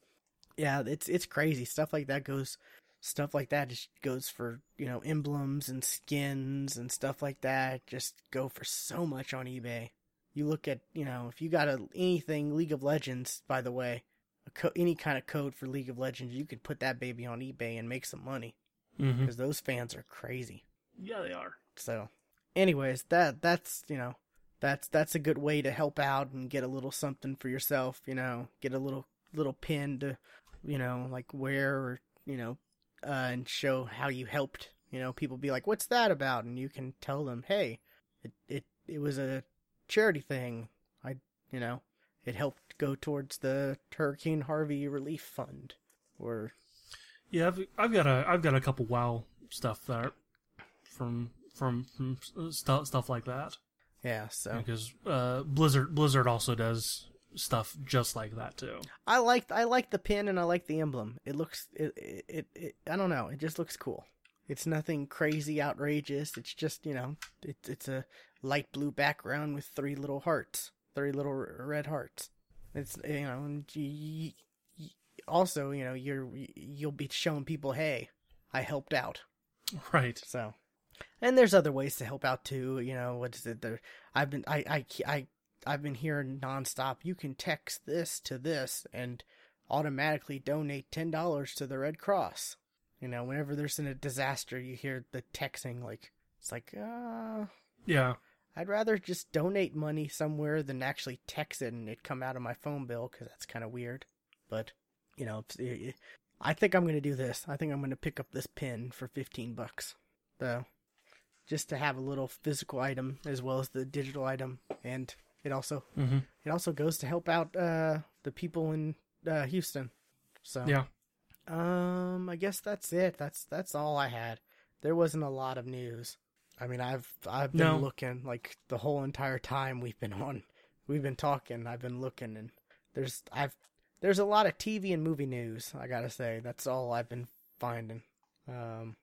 yeah, it's it's crazy stuff like that goes. Stuff like that just goes for you know emblems and skins and stuff like that. Just go for so much on eBay. You look at you know if you got a anything League of Legends, by the way, a co- any kind of code for League of Legends, you could put that baby on eBay and make some money mm-hmm. because those fans are crazy. Yeah, they are. So, anyways, that that's you know that's that's a good way to help out and get a little something for yourself. You know, get a little little pin to you know like wear or you know uh, and show how you helped. You know, people be like, "What's that about?" And you can tell them, "Hey, it it it was a charity thing. I you know it helped go towards the Hurricane Harvey Relief Fund." Or Yeah, I've, I've got a I've got a couple WoW stuff there from from from stuff stuff like that yeah, so because uh, Blizzard Blizzard also does stuff just like that too. I like I like the pin and I like the emblem. It looks it, it it, it I don't know. It just looks cool. It's nothing crazy outrageous. It's just you know it, it's a light blue background with three little hearts, three little red hearts. It's you know and you, you, also you know you're you'll be showing people hey I helped out. Right. So, and there's other ways to help out too. You know, what is it? There, I've been, I, I, I, I've been hearing nonstop. You can text this to this and automatically donate ten dollars to the Red Cross. You know, whenever there's in a disaster, you hear the texting like it's like, uh, Yeah. I'd rather just donate money somewhere than actually text it and it come out of my phone bill because that's kind of weird. But you know, it's- it- it- I think I'm gonna do this. I think I'm gonna pick up this pin for fifteen bucks, though, just to have a little physical item as well as the digital item, and it also hmm it also goes to help out uh, the people in uh, Houston. So Yeah. um, I guess that's it. That's that's all I had. There wasn't a lot of news. I mean, I've I've been No. looking like the whole entire time we've been on, we've been talking. I've been looking, and there's I've there's a lot of TV and movie news. I gotta say, that's all I've been finding. Um,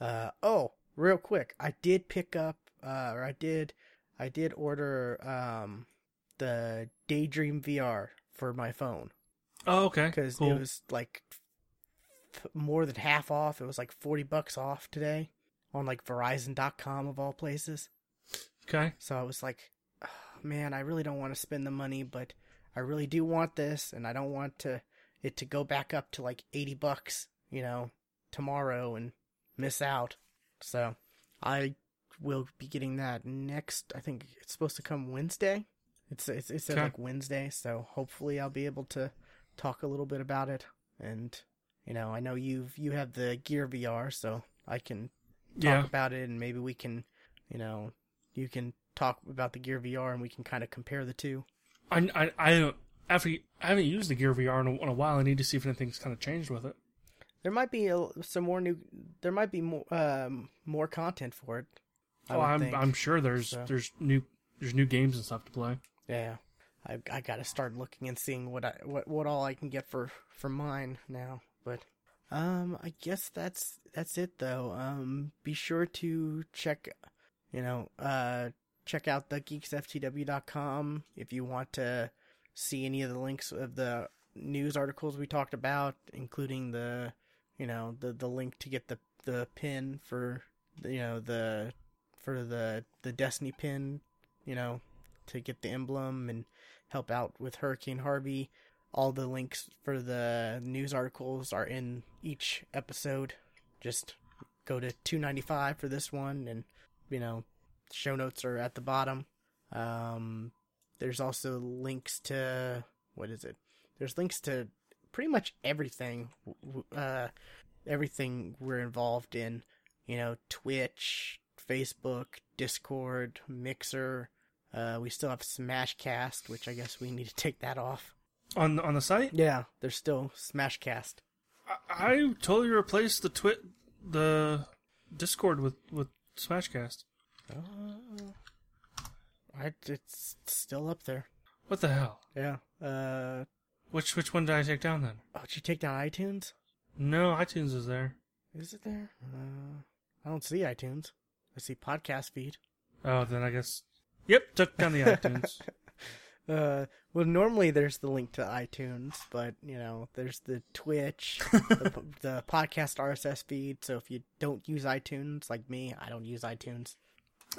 uh oh, real quick, I did pick up, uh, or I did, I did order um the Daydream VR for my phone Oh, okay. because cool. it was like more than half off. It was like 40 bucks off today on like Verizon.com of all places. okay. So I was like, "Ah, man, I really don't want to spend the money, but I really do want this, and I don't want to it to go back up to like 80 bucks, you know, tomorrow and miss out. So I will be getting that next. I think it's supposed to come Wednesday. It's it's, it said Okay. like Wednesday, so hopefully I'll be able to talk a little bit about it. And you know, I know you've you have the Gear VR, so I can talk Yeah. about it, and maybe we can, you know, you can talk about the Gear VR, and we can kind of compare the two. I I I don't- after I haven't used the Gear VR in a, in a while. I need to see if anything's kind of changed with it. there might be a, some more new. There might be more um, more content for it. Oh, I'm think. I'm sure there's So. there's new there's new games and stuff to play. Yeah, I I gotta start looking and seeing what I what what all I can get for for mine now. But um, I guess that's that's it though. Um, be sure to check, you know, uh, check out the geeksftw.com if you want to see any of the links of the news articles we talked about, including the, you know, the the link to get the the pin for, you know, the for the the Destiny pin, you know, to get the emblem and help out with Hurricane Harvey. All the links for the news articles are in each episode. Just go to 295 for this one and you know, show notes are at the bottom. Um there's also links to what is it? There's links to pretty much everything uh everything we're involved in, you know, Twitch, Facebook, Discord, Mixer, uh, we still have Smashcast, which I guess we need to take that off. On on the site, Yeah, there's still Smashcast. I, I totally replaced the twit the Discord with with Smashcast. Uh, I, it's still up there. What the hell? Yeah. Uh, Which which one did I take down then? oh, did you take down iTunes? No, iTunes is there. Is it there? Uh, I don't see iTunes. I see podcast feed. Oh, then I guess. Yep, took down the iTunes. Uh, well, normally there's the link to iTunes, but you know, there's the Twitch, the, the podcast RSS feed. So if you don't use iTunes, like me, I don't use iTunes.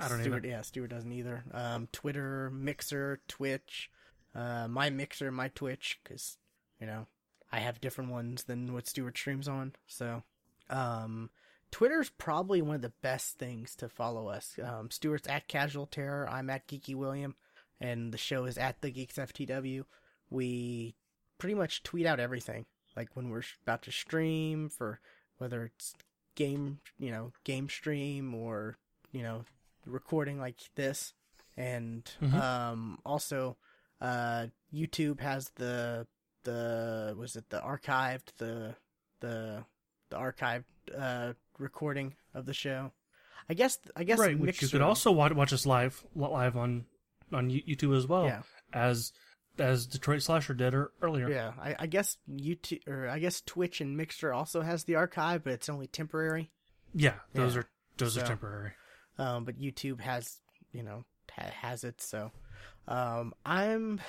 I don't Stuart, either. Yeah, Stuart doesn't either. Um, Twitter, Mixer, Twitch, uh, my Mixer, my Twitch, because you know I have different ones than what Stuart streams on. So, um, Twitter's probably one of the best things to follow us. Um, Stuart's at Casual Terror. I'm at Geeky William, and the show is at the Geeks FTW. We pretty much tweet out everything, like when we're about to stream for whether it's game, you know, game stream or you know recording like this and Mhm. um also uh youtube has the the was it the archived the the the archived uh recording of the show i guess i guess right, which you could also watch, watch us live live on on YouTube as well yeah as as Detroit Slasher did er, earlier. yeah I, I guess youtube or i guess twitch and mixer also has the archive but it's only temporary Yeah, those Yeah. are those So- are temporary. um, but YouTube has you know ha- has it. So um, I'm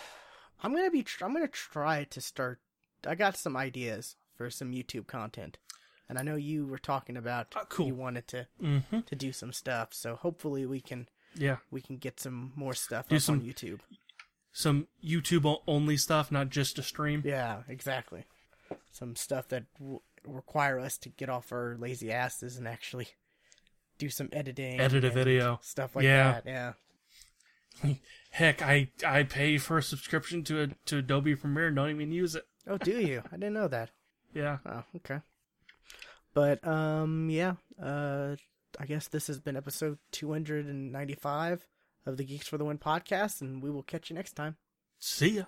I'm gonna be tr- I'm gonna try to start. I got some ideas for some YouTube content, and I know you were talking about Ah, cool. you wanted to Mm-hmm. to do some stuff. So hopefully we can Yeah, we can get some more stuff Do up some- on YouTube. some YouTube only stuff, not just a stream. Yeah, exactly. Some stuff that w- require us to get off our lazy asses and actually do some editing, Edit a video. stuff like Yeah. that. Yeah. Heck, I I pay for a subscription to a, to Adobe Premiere, and don't even use it. Oh, do you? I didn't know that. Yeah, Oh, okay. But um yeah, uh I guess this has been episode 295 of the Geeks for the Win podcast and we will catch you next time. see ya.